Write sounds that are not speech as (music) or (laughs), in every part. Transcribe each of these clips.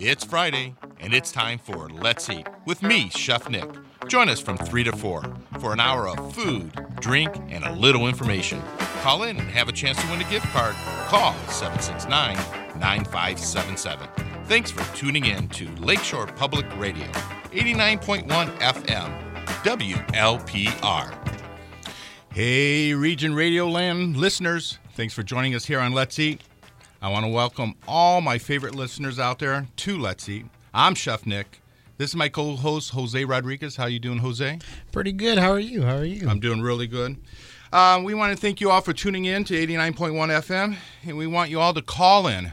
It's Friday, and it's time for Let's Eat with me, Chef Nick. Join us from 3 to 4 for an hour of food, drink, and a little information. Call in and have a chance to win a gift card. Call 769 9577. Thanks for tuning in to Lakeshore Public Radio, 89.1 FM, WLPR. Hey, Region Radio Land listeners, thanks for joining us here on Let's Eat. I want to welcome all my favorite listeners out there to Let's Eat. I'm Chef Nick. This is my co-host Jose Rodriguez. How you doing, Jose? Pretty good. How are you? How are you? I'm doing really good. Uh, we want to thank you all for tuning in to 89.1 FM, and we want you all to call in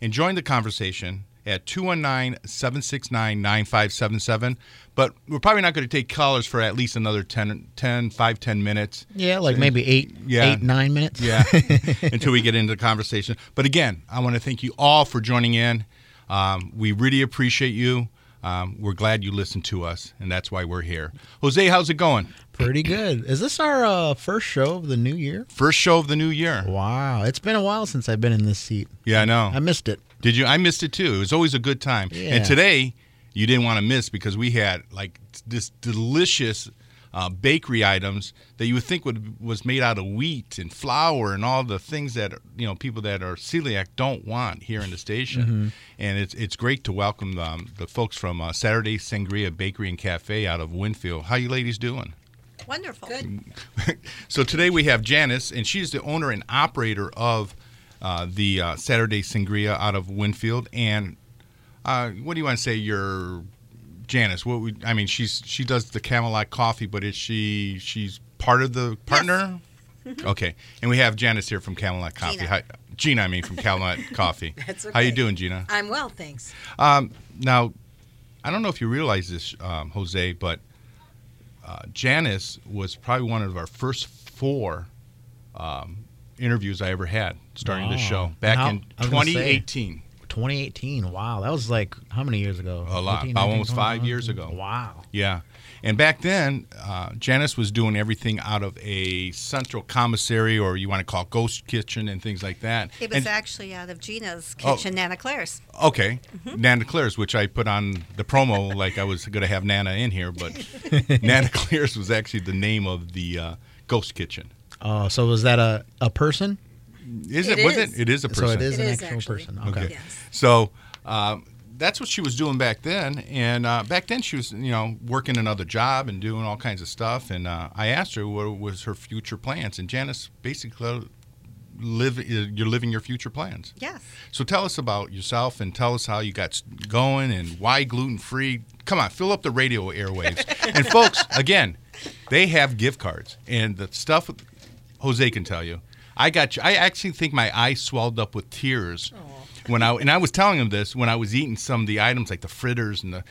and join the conversation at 219-769-9577. But we're probably not going to take callers for at least another 10, 10 5, 10 minutes. yeah, like maybe eight, Yeah. eight, nine minutes. Yeah, (laughs) until we get into the conversation. But again, I want to thank you all for joining in. Um, we really appreciate you. Um, we're glad you listened to us, and that's why we're here. Jose, how's it going? Pretty good. Is this our uh, first show of the new year? First show of the new year. Wow, it's been a while since I've been in this seat. Yeah, I know. I missed it. Did you? I missed it too. It was always a good time. Yeah. And today, you didn't want to miss because we had like this delicious uh, bakery items that you would think would was made out of wheat and flour and all the things that you know people that are celiac don't want here in the station. Mm-hmm. And it's it's great to welcome um, the folks from uh, Saturday Sangria Bakery and Cafe out of Winfield. How you ladies doing? Wonderful. Good. (laughs) So today we have Janice, and she's the owner and operator of uh, the uh, Saturday Sangria out of Winfield. And uh, what do you want to say? You're Janice. What would, I mean, she's she does the Camelot coffee, but is she she's part of the partner? Okay, and we have Janice here from Camelot Coffee. Gina. Hi, Gina, I mean from Camelot (laughs) Coffee. That's How you doing, Gina? I'm well, thanks. Um, now, I don't know if you realize this, um, Jose, but uh, Janice was probably one of our first four um, interviews I ever had starting the Wow. show back How- in I was gonna say- 2018. 2018. Wow, that was like how many years ago? A lot. 18, About 19, almost 20, five years ago. Wow. Yeah. And back then, uh, Janice was doing everything out of a central commissary, or you want to call it ghost kitchen and things like that. It was And- actually out of Gina's Oh. kitchen, Nana Claire's. Okay, Mm-hmm. Nana Claire's, which I put on the promo (laughs) like I was going to have Nana in here, but (laughs) Nana Claire's was actually the name of the uh, ghost kitchen. Oh, so was that a, a person? Is it? It was is. it? It is a person. So it is It an is actual actually. person. Okay. Okay. Yes. So um, that's what she was doing back then, and uh, back then she was, you know, working another job and doing all kinds of stuff. And uh, I asked her what was her future plans, and Janice basically live. You're living your future plans. Yes. So tell us about yourself and tell us how you got going and why gluten free. Come on, fill up the radio airwaves. (laughs) and folks, again, they have gift cards and the stuff Jose can tell you. I got you. I actually think my eyes swelled up with tears when I and I was telling him this when I was eating some of the items like the fritters and the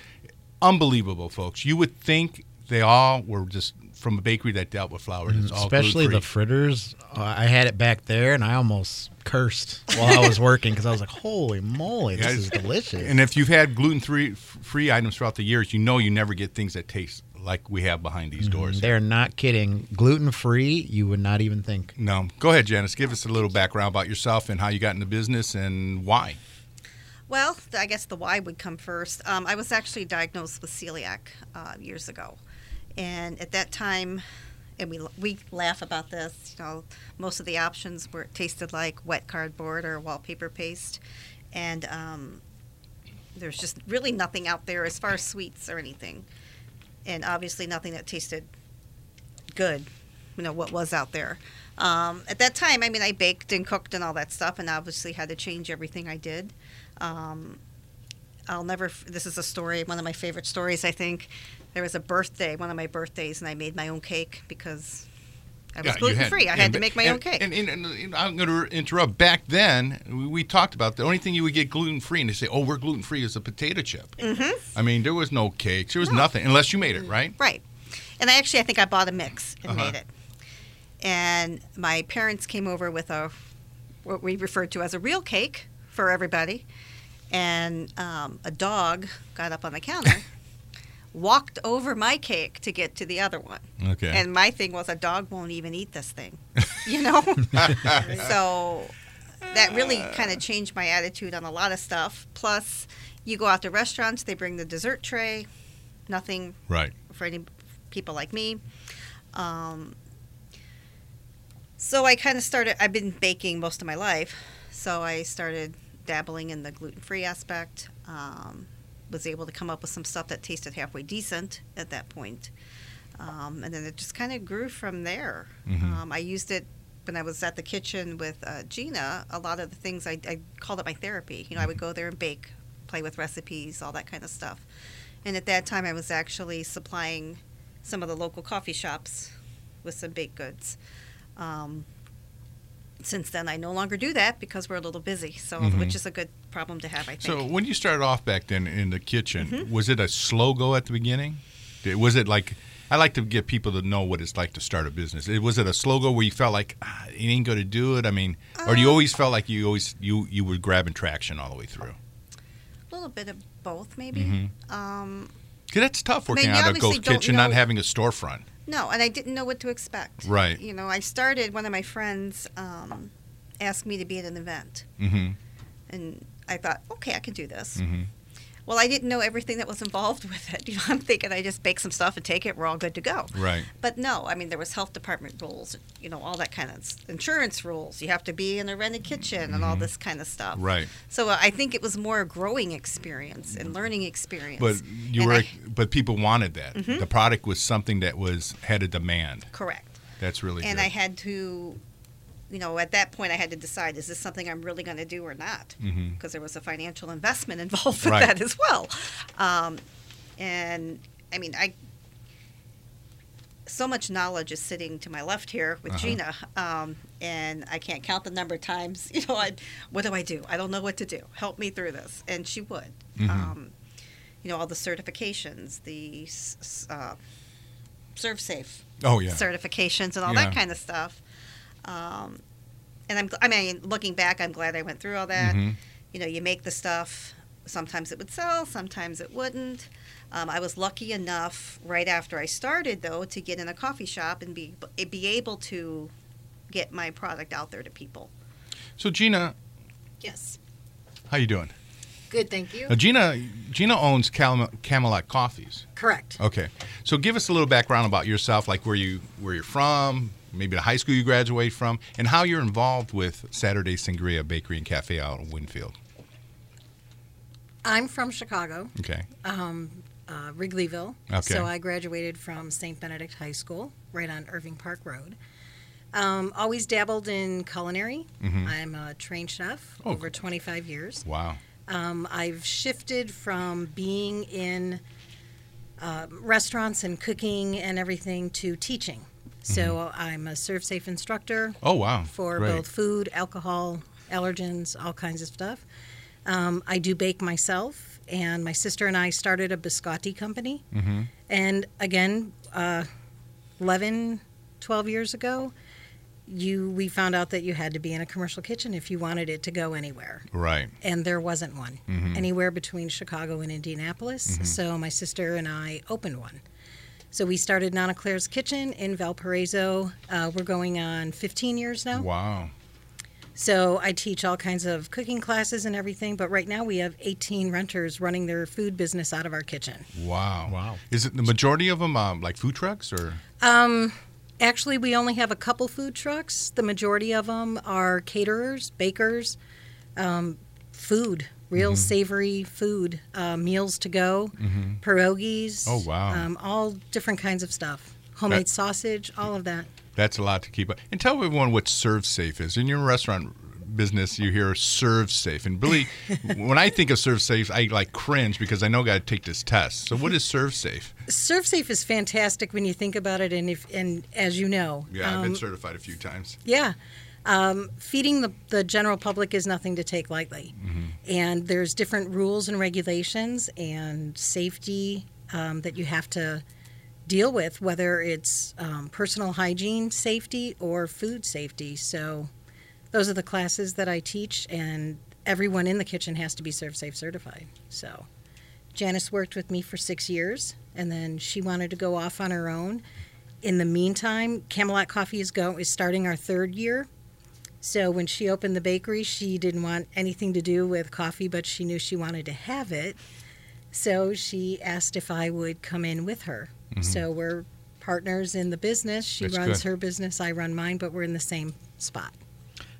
unbelievable folks. You would think they all were just from a bakery that dealt with flour. It's all Especially the gluten-free. fritters. Uh, I had it back there, and I almost cursed while I was working because I was like, "Holy moly, this Guys, is delicious!" And if you've had gluten free free items throughout the years, you know you never get things that taste like we have behind these doors. They're not kidding. Gluten free, you would not even think. No, go ahead, Janice. Give us a little background about yourself and how you got into business and why. Well, I guess the why would come first. Um, I was actually diagnosed with celiac uh, years ago, and at that time, and we we laugh about this. You know, most of the options were tasted like wet cardboard or wallpaper paste, and um, there's just really nothing out there as far as sweets or anything, and obviously nothing that tasted good. You know what was out there. Um, at that time, I mean, I baked and cooked and all that stuff, and obviously had to change everything I did. Um, I'll never. This is a story. One of my favorite stories. I think there was a birthday, one of my birthdays, and I made my own cake because I was Yeah, gluten free. I had to make my and- own cake. And, and, and, and I'm going to interrupt. Back then, we, we talked about the only thing you would get gluten free, and they say, "Oh, we're gluten free," is a potato chip. mm-hmm. I mean, there was no cakes, there was No. nothing unless you made it, right? Right. And I actually, I think I bought a mix and Uh-huh. made it. And my parents came over with a what we referred to as a real cake for everybody, and um, a dog got up on the counter, (laughs) walked over my cake to get to the other one. Okay. And my thing was, a dog won't even eat this thing, (laughs) you know. so that really kind of changed my attitude on a lot of stuff. Plus, you go out to restaurants, they bring the dessert tray, nothing Right. for any people like me. Um, so I kind of started, I've been baking most of my life. So I started dabbling in the gluten free aspect. Um, was able to come up with some stuff that tasted halfway decent at that point. Um, and then it just kind of grew from there. Mhm. Um, I used it when I was at the kitchen with uh, Gina. A lot of the things I, I called it my therapy. You know, I would go there and bake, play with recipes, all that kind of stuff. And at that time, I was actually supplying some of the local coffee shops with some baked goods. Um, since then, I no longer do that because we're a little busy. So, Mhm. which is a good problem to have, I think. So when you started off back then in the kitchen, Mm-hmm. was it a slow go at the beginning? Was it like I like to get people to know what it's like to start a business. Was it a slow go where you felt like ah, it ain't going to do it? I mean, or do you Um, always felt like you always you you were grabbing traction all the way through? a little bit of both, maybe. Mhm. Um, 'Cause that's tough working mean, you out a ghost kitchen, not having a storefront. No, and I didn't know what to expect. Right. You know, I started, one of my friends um, asked me to be at an event. Mm-hmm. And I thought, okay, I can do this. Mm-hmm. Well, I didn't know everything that was involved (laughs) with it. You know, I'm thinking I just bake some stuff and take it, we're all good to go. Right. But no, I mean, there was health department rules, you know, all that kind of insurance rules. You have to be in a rented kitchen and all this kind of stuff. Mm-hmm. Right. So uh, I think it was more a growing experience and learning experience. But you And were I- Mm-hmm. but people wanted that. The product was something that was had a demand. correct. That's really and good. I had to, you know, at that point I had to decide: is this something I'm really going to do or not? Mhm. Because there was a financial investment (laughs) involved with Right. that as well. Um, and I mean, I so much knowledge is sitting to my left here with Uh-huh. Gina, um, and I can't count the number of times. (laughs) You know, I, what do I do? I don't know what to do. Help me through this, and she would. Mhm. Um, you know, all the certifications, the uh, ServSafe oh yeah. certifications and all Yeah. that kind of stuff. Um, and I'm, I mean, looking back, I'm glad I went through all that. Mhm. You know, you make the stuff. Sometimes it would sell, sometimes it wouldn't. Um, I was lucky enough right after I started, though, to get in a coffee shop and be be able to get my product out there to people. So Gina, Yes. how you doing? Good, thank you. Now, Gina Gina owns Cam- Camelot Coffees. Correct. Okay, so give us a little background about yourself, like where you where you're from, maybe the high school you graduate from, and how you're involved with Saturday Sangria Bakery and Cafe out in Winfield. I'm from Chicago, Okay, um, uh, Wrigleyville. Okay. So I graduated from St. Benedict High School, right on Irving Park Road. Um, always dabbled in culinary. Mhm. I'm a trained chef Oh, over 25 years. wow, Um, I've shifted from being in um restaurants and cooking and everything to teaching. So I'm a ServSafe instructor. oh wow, for Great. both food, alcohol, allergens, all kinds of stuff. Um, I do bake myself, and my sister and I started a biscotti company. Mhm. And again, uh, 11, 12 years ago, you we found out that you had to be in a commercial kitchen if you wanted it to go anywhere Right, and there wasn't one Mhm. anywhere between Chicago and Indianapolis. So my sister and I opened one. So we started Nana Claire's Kitchen in Valparaiso. Uh, we're going on 15 years now. wow, So I teach all kinds of cooking classes and everything. But right now we have 18 renters running their food business out of our kitchen. wow, Wow. Is it the majority of them um, like food trucks or? Um, actually, we only have a couple food trucks. The majority of them are caterers, bakers, um, food, real Mm-hmm. savory food, uh, meals to go, pierogies. Oh, wow. Um, all different kinds of stuff. Homemade That- sausage, all of that. That's a lot to keep up. And tell everyone what ServSafe is. In your restaurant business, you hear ServSafe, and really, (laughs) when I think of ServSafe, I like cringe because I know I got to take this test. So, what is ServSafe? serve safe is fantastic when you think about it, and if and as you know, Yeah, I've um, been certified a few times. Yeah. Um, feeding the, the general public is nothing to take lightly. And there's different rules and regulations and safety um, that you have to deal with, whether it's um, personal hygiene safety or food safety. So those are the classes that I teach, and everyone in the kitchen has to be ServSafe certified. So Janice worked with me for six years, and then she wanted to go off on her own. In the meantime, Camelot Coffee is go is starting our third year. So when she opened the bakery, she didn't want anything to do with coffee, but she knew she wanted to have it. So she asked if I would come in with her. So we're partners in the business. She Mm-hmm. That's runs good. her business, I run mine, but we're in the same spot.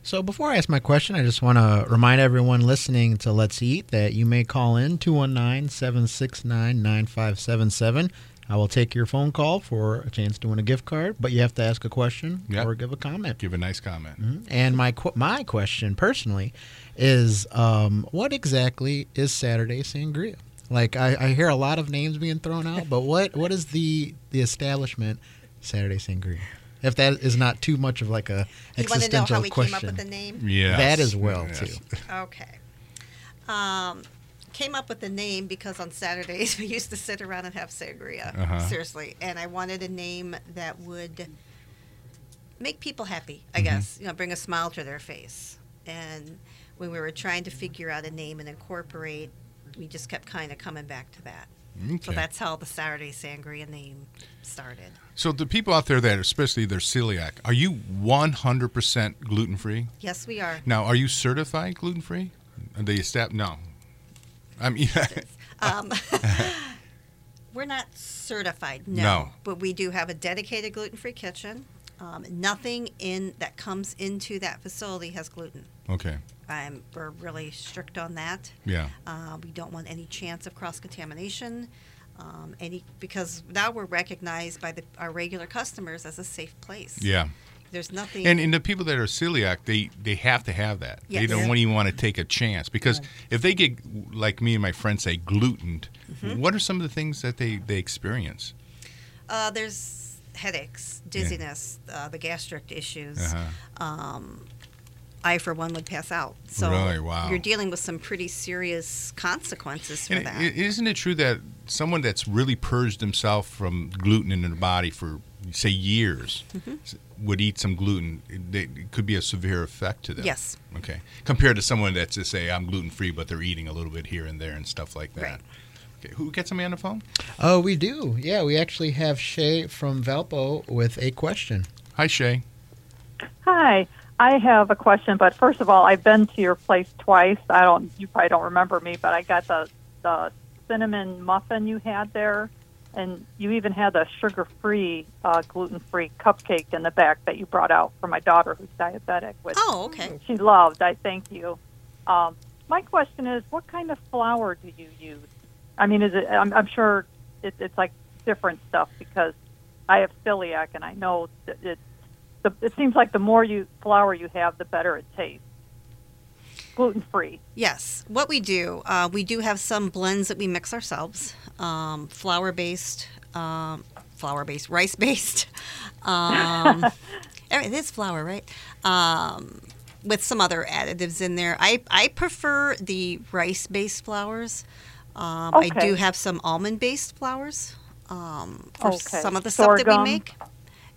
So before I ask my question, I just want to remind everyone listening to Let's Eat that you may call in 219-769-9577. I will take your phone call for a chance to win a gift card, but you have to ask a question Yep. or give a comment. Give a nice comment. And my qu- my question personally is, um, what exactly is Saturday Sangria? Like I, I hear a lot of names being thrown out, but what what is the the establishment Saturday Sangria? If that is not too much of like a You want to know existential how we question, came up with the name? Yeah. that as well too. Okay. Um, came up with the name because on Saturdays (laughs) we used to sit around and have sangria. Uh-huh. Seriously, and I wanted a name that would make people happy. I Mm-hmm. guess you know, bring a smile to their face. And when we were trying to figure out a name and incorporate, we just kept kind of coming back to that. So that's how the Saturday Sangria name started. So the people out there that, especially they're celiac, are you 100% gluten free? Yes, we are. Now, are you certified gluten free? Are they step No. I mean, (laughs) Um, (laughs) we're not certified, no, No. but we do have a dedicated gluten-free kitchen. Um, nothing in that comes into that facility has gluten. okay. Um, we're really strict on that. Yeah. Uh, we don't want any chance of cross contamination. Um, any because now we're recognized by the, our regular customers as a safe place. Yeah. There's nothing. And, and the people that are celiac, they, they have to have that. They don't even want to take a chance because if they get, like me and my friends say, glutened, Mm-hmm. what are some of the things that they, they experience? uh, there's headaches, dizziness, uh, the gastric issues. Uh-huh. um, I, for one, would pass out. So Really? Wow. you're dealing with some pretty serious consequences for And that. isn't it true that someone that's really purged himself from gluten in their body for, say, years Mm-hmm. would eat some gluten? It, it could be a severe effect to them. Yes. Okay. Compared to someone that's just say I'm gluten free, but they're eating a little bit here and there and stuff like that. Right. Okay. Who gets me on the phone? Oh, we do. Yeah, we actually have Shay from Valpo with a question. Hi, Shay. Hi. I have a question, but first of all, I've been to your place twice. I don't, you probably don't remember me, but I got the the cinnamon muffin you had there, and you even had a sugar-free, uh, gluten-free cupcake in the back that you brought out for my daughter who's diabetic. Which oh, okay. she loved. I thank you. Um, my question is, what kind of flour do you use? I mean, is it? I'm, I'm sure it, it's like different stuff because I have celiac, and I know that it. The, it seems like the more you flour you have, the better it tastes. Gluten free. Yes. What we do, uh, we do have some blends that we mix ourselves, um, flour based, um, flour based, rice based. (laughs) Um, (laughs) it is flour, right? Um, with some other additives in there. I, I prefer the rice based flours. Um, I do have some almond based flours um, for Okay. some of the stuff that we make.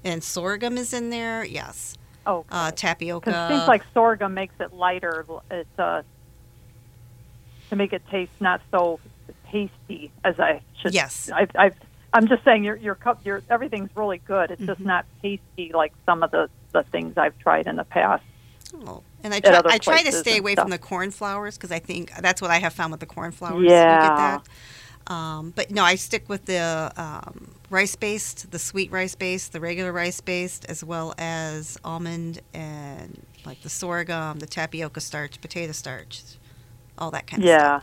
And sorghum is in there, yes. Oh, Uh, tapioca. seems like sorghum makes it lighter. It's uh, to make it taste not so tasty as I should. Yes. I've, I've I'm just saying your your cup, your everything's really good. It's Mm-hmm. just not tasty like some of the the things I've tried in the past. Oh, And I try, I try to stay away from the corn flours because I think that's what I have found with the corn flours. You Yeah. get that. Um, but no, I stick with the um, rice based, the sweet rice based, the regular rice based, as well as almond and like the sorghum, the tapioca starch, potato starch, all that kind of stuff. Yeah.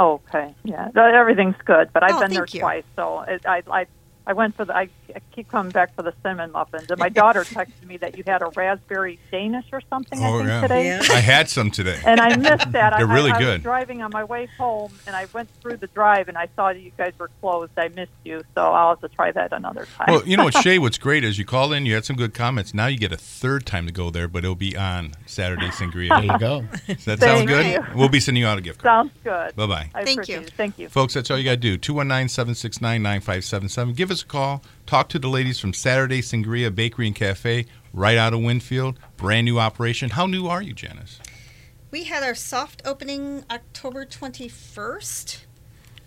Okay. Yeah. Everything's good, but I've Oh, been there you. twice, so it, I I I went for the I, I keep coming back for the cinnamon muffins, and my daughter texted me that you had a raspberry Danish or something. I Oh, think yeah. today. Yeah. I had some today. And I missed that. I- They're really I, I good. was driving on my way home, and I went through the drive, and I saw that you guys were closed. I missed you, so I'll have to try that another time. Well, you know what, (laughs) Shay? What's great is you called in, you had some good comments. Now you get a third time to go there, but it'll be on Saturday sangria. There Sangria. you go. Does that (laughs) sound good? you. We'll be sending you out a gift card. Sounds good. Bye bye. Thank you. it. Thank you. Folks, that's all you got to do. 219 769 9577. Give us a call. Talk to the ladies from Saturday Sangria Bakery and Cafe right out of Winfield. Brand new operation. How new are you, Janice? We had our soft opening October 21st.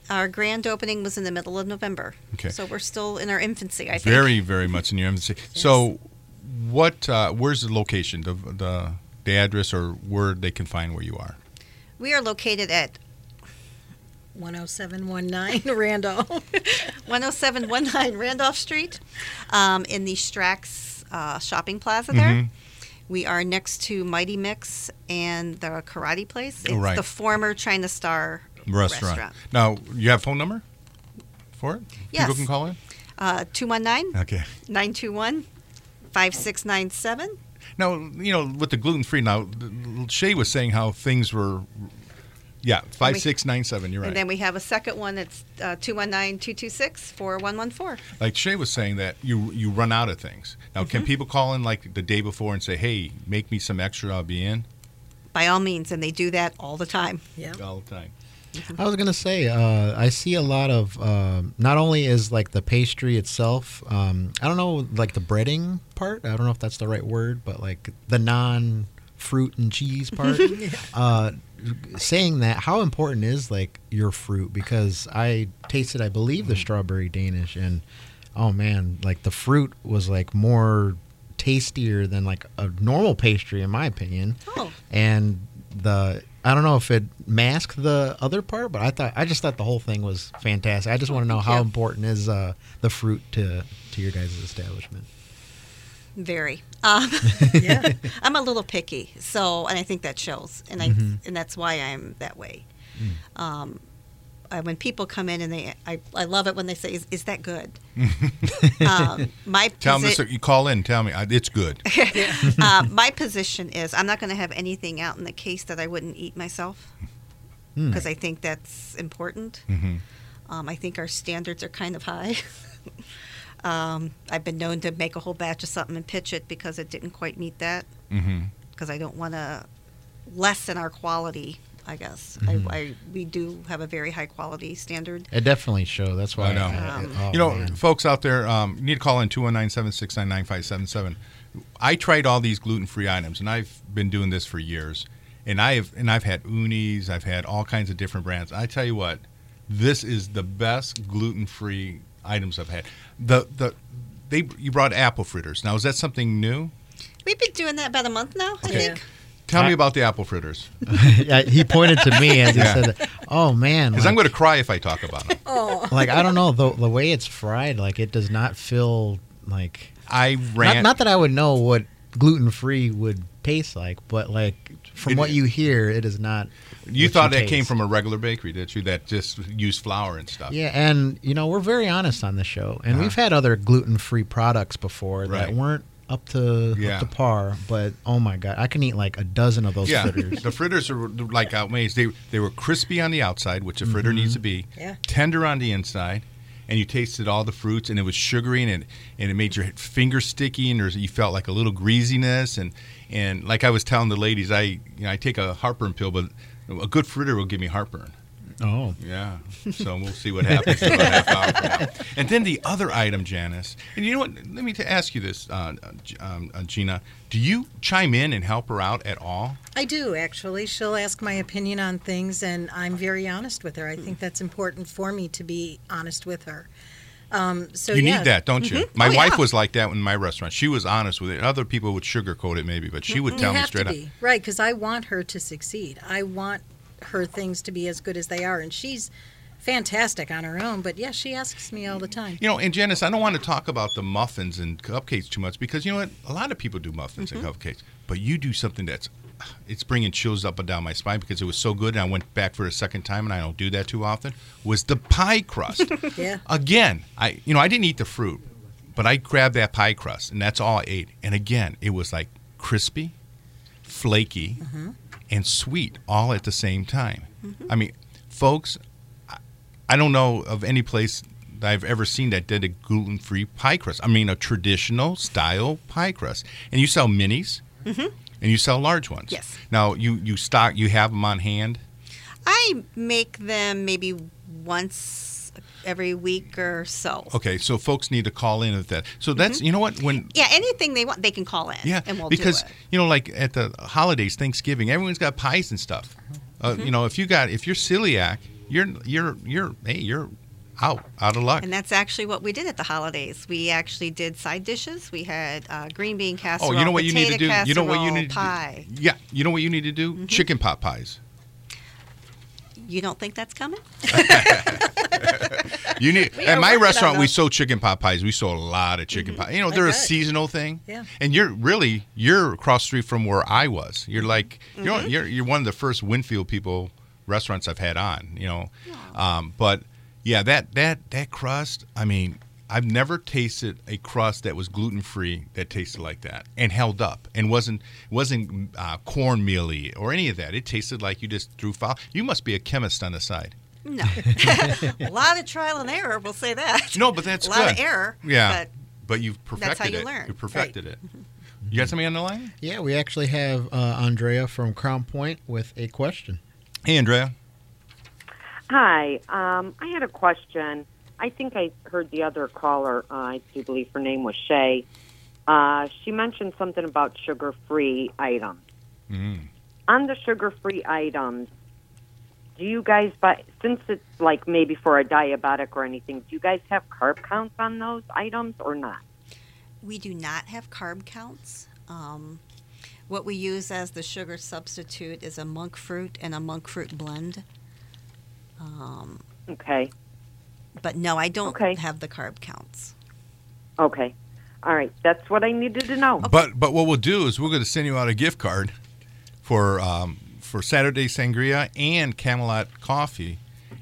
Our grand opening was in the middle of November. Okay. So we're still in our infancy, I think. Very, very much in your infancy. So, what? Uh, where's the location? The the the address or where they can find where you are. We are located at 10719 (laughs) Randolph. (laughs) 10719 Randolph Street um, in the Strax uh, shopping plaza there. Mhm. We are next to Mighty Mix and the karate place. It's right. the former China Star Restaurant. restaurant. Now, you have phone number for it? Yes. People can call in? Uh, 219 Okay. 921 5697. Now, you know, with the gluten free, now, Shay was saying how things were, yeah, 5697, you're right. And then we have a second one that's uh, 219 226 4114. like Shay was saying that you you run out of things. Now, can Mm-hmm. people call in like the day before and say, hey, make me some extra, I'll be in? By all means, and they do that all the time. yeah. All the time. I was gonna say, uh, I see a lot of um not only is like the pastry itself. Um, I don't know, like the breading part. I don't know if that's the right word, but like the non-fruit and cheese part. (laughs) uh, saying that, how important is like your fruit? Because I tasted, I believe, the strawberry Danish, and oh man, like the fruit was like more tastier than like a normal pastry, in my opinion Oh, and the I don't know if it masked the other part, but I thought I just thought the whole thing was fantastic. I just want to know how important is uh, the fruit to to your guys' establishment. Very. (laughs) Um, Yeah. (laughs) I'm a little picky, so and I think that shows, and I Mhm. and that's why I'm that way. Mm. Um, I, when people come in and they, I, I love it when they say, "Is, is that good?" (laughs) um, my Tell posi- them this, you call in, tell me, I- it's good. uh, my position is I'm not going to have anything out in the case that I wouldn't eat myself Hmm. because I think that's important. hmm Um, I think our standards are kind of high. Um, I've been known to make a whole batch of something and pitch it because it didn't quite meet that because I don't want to lessen our quality. I guess Mhm. I, I we do have a very high quality standard. It definitely showed. That's why I know. Um, oh, you know, man. folks out there, um, you need to call in 219 769 9577. I tried all these gluten free items, and I've been doing this for years. And I've and I've had unis, I've had all kinds of different brands. I tell you what, this is the best gluten free items I've had. The the they you brought apple fritters. Now is that something new? We've been doing that about a month now. I Okay. think. Tell me about the apple fritters, (laughs) yeah, he pointed to me and he Yeah. said, "Oh man, because like, I'm going to cry if I talk about them. Oh. (laughs) like I don't know the the way it's fried, like it does not feel like I not, ran. not that I would know what gluten free would taste like, but like from It- what you hear, it is not. You thought that came from a regular bakery, did you? That just used flour and stuff. Yeah, and you know we're very honest on the show, and Uh-huh. we've had other gluten-free products before Right. that weren't up to Yeah. up to par. But oh my god, I can eat like a dozen of those Yeah, fritters. (laughs) the fritters are like outmazed. They they were crispy on the outside, which a fritter needs to be. Yeah. Tender on the inside, and you tasted all the fruits, and it was sugary, and it, and it made your finger sticky, and there's, you felt like a little greasiness, and and like I was telling the ladies, I you know I take a heartburn pill, but a good fritter will give me heartburn. oh, Yeah, so we'll see what happens in about half hour from now. And then the other item, Janice, and you know what? Let me t- ask you this, uh, uh, um, uh, Gina. Do you chime in and help her out at all? I do actually. She'll ask my opinion on things, and I'm very honest with her. I think that's important for me to be honest with her. Um, so you yeah. need that, don't you? Mm-hmm. My Oh, wife yeah. was like that in my restaurant. She was honest with it. Other people would sugarcoat it maybe, but she mm-hmm. would You tell me straight up. be right because I want her to succeed. I want her things to be as good as they are, and she's fantastic on her own. But yeah, she asks me all the time. You know, and Janice, I don't want to talk about the muffins and cupcakes too much because you know what? A lot of people do muffins and mm-hmm. cupcakes, but you do something that's it's bringing chills up and down my spine because it was so good and I went back for a second time and I don't do that too often. Was the pie crust? (laughs) Yeah. again, I you know I didn't eat the fruit, but I grabbed that pie crust and that's all I ate. And again, it was like crispy, flaky, mm-hmm. and sweet all at the same time. Mm-hmm. I mean, folks, I, I don't know of any place that I've ever seen that did a gluten-free pie crust. I mean, a traditional style pie crust. And you sell minis, mm-hmm. And you sell large ones. Yes. Now you you stock you have them on hand. I make them maybe once every week or so. Okay, so folks need to call in with that. So that's you know what when Yeah, anything they want, they can call in. Yeah, and we'll because do it. you know, like at the holidays, Thanksgiving, everyone's got pies and stuff. Uh, Mm-hmm. You know, if you got if you're celiac, you're you're you're hey you're out, out of luck. And that's actually what we did at the holidays. We actually did side dishes. We had uh, green bean casserole, Oh, you know what you need to do? You know what you need to pie. do? Yeah, you know what you need to do? Mm-hmm. Chicken pot pies. You don't think that's coming? (laughs) You need at my restaurant we sold chicken pot pies. We sold a lot of chicken pie. You know, they're a bet. seasonal thing. Yeah. And you're really you're across the street from where I was. You're like you know you're you're one of the first Winfield people restaurants I've had on. You know, um, but yeah, that that that crust. I mean, I've never tasted a crust that was gluten free that tasted like that and held up and wasn't wasn't uh, cornmealy or any of that. It tasted like you just threw foul. You must be a chemist on the side. No. (laughs) a lot of trial and error, we'll say that. No, but that's a lot of good. error. Yeah, But but you've perfected that's how you it. learn. You perfected it. You got something on the line? Yeah, we actually have uh, Andrea from Crown Point with a question. Hey, Andrea. Hi, um, I had a question. I think I heard the other caller. Uh, I do believe her name was Shay. Uh, she mentioned something about sugar-free items. Mm. On the sugar-free items, do you guys buy? Since it's like maybe for a diabetic or anything, do you guys have carb counts on those items or not? we do not have carb counts. Um, what we use as the sugar substitute is a monk fruit and a monk fruit blend. Um, Okay. but no, I don't Okay. have the carb counts. Okay. All right. That's what I needed to know. But but what we'll do is we're going to send you out a gift card for um, for Saturday Sangria and Camelot Coffee,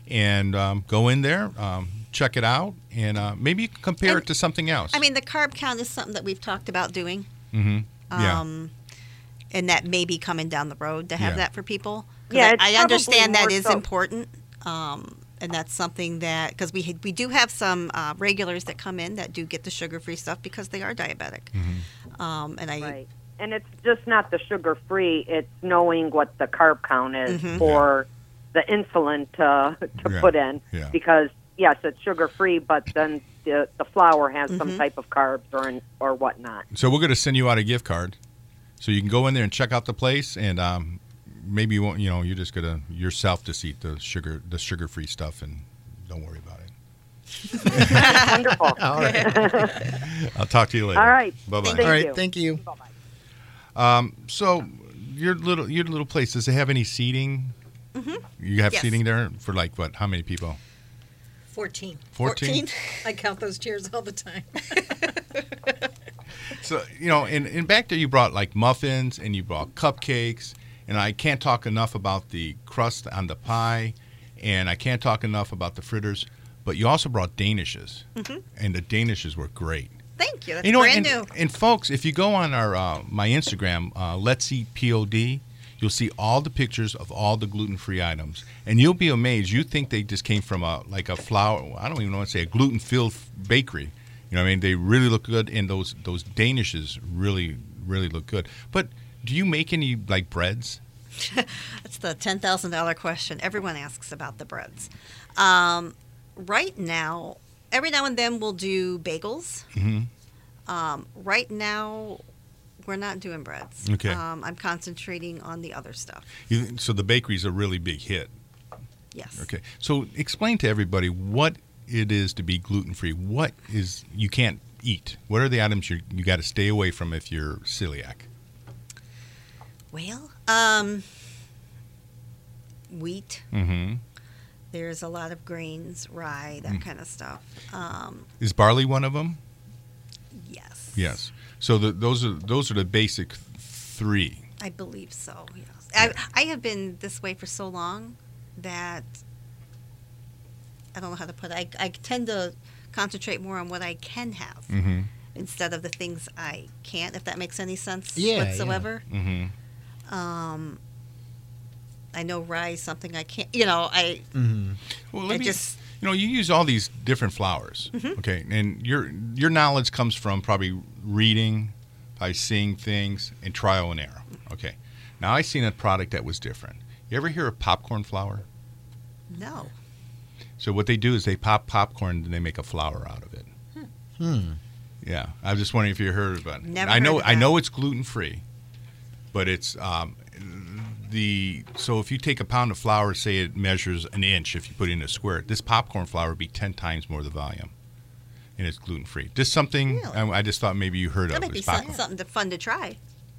and um, go in there, um, check it out, and uh, maybe you can compare And- it to something else. I mean, the carb count is something that we've talked about doing. hmm yeah. Um, and that may be coming down the road to have Yeah. that for people. Yeah, I, I understand that probably is more so- important. Um, and that's something that because we had- we do have some uh, regulars that come in that do get the sugar free stuff because they are diabetic. Mm-hmm. Um, and I Right. And it's just not the sugar free, it's knowing what the carb count is Mhm. for the insulin to, to Yeah. put in. Yeah. Because, yes, it's sugar free, but then the, the flour has Mm-hmm. some type of carbs or, or whatnot. So we're going to send you out a gift card, so you can go in there and check out the place, and um, maybe you won't. You know, you're just going to yourself just eat the sugar, the sugar free stuff, and don't worry about it. Wonderful. (laughs) All right. (laughs) I'll talk to you later. All right. Bye bye. Thank All right. you. Thank you. So your little your little place does it have any seating? Mm-hmm. You have Yes. seating there for like what? How many people? 14. Fourteen. I count those chairs all the time. (laughs) So you know, and, and back there you brought like muffins and you brought cupcakes, and I can't talk enough about the crust on the pie, and I can't talk enough about the fritters. But you also brought danishes, and the danishes were great. thank you. That's you know, brand and, new. and folks, if you go on our uh, my Instagram, uh, Let's Eat Pod, you'll see all the pictures of all the gluten free items, and you'll be amazed. You think they just came from a like a flour? I don't even know what to say a gluten filled bakery. You know, what I mean, they really look good, and those those danishes really really look good. But do you make any like breads? (laughs) That's the ten thousand dollar question. Everyone asks about the breads. Um, right now, every now and then we'll do bagels. Mhm. Um, right now, we're not doing breads. Okay. Um, I'm concentrating on the other stuff. You, so the bakery's a really big hit. Yes. Okay, so explain to everybody what it is to be gluten free. What is you can't eat? What are the items you you got to stay away from if you're celiac? Well, um, wheat. Mm-hmm. There's a lot of grains, rye, that kind of stuff. Um, Is barley one of them? yes. Yes. So the, those are those are the basic three. I believe so. Yes. I, I have been this way for so long that I don't know how to put it. I, I tend to concentrate more on what I can have Mm-hmm. instead of the things I can't. If that makes any sense Yeah, yeah. whatsoever. Mm-hmm. Um, I know rye is something I can't. You know, I Mm-hmm. Well, I let me just you know you use all these different flours. Mm-hmm. Okay, and your your knowledge comes from probably reading, by seeing things, and trial and error. Okay. Now I seen a product that was different. You ever hear of popcorn flour? no. So what they do is they pop popcorn and they make a flour out of it. Hmm. Yeah, I was just wondering if you heard about it. Never I know heard of I know it's gluten free, but it's um, the so if you take a pound of flour, say it measures an inch, if you put it in a square, this popcorn flour would be ten times more the volume, and it's gluten free. Just something Really? I, I just thought maybe you heard of it. That might be popcorn. something fun to try.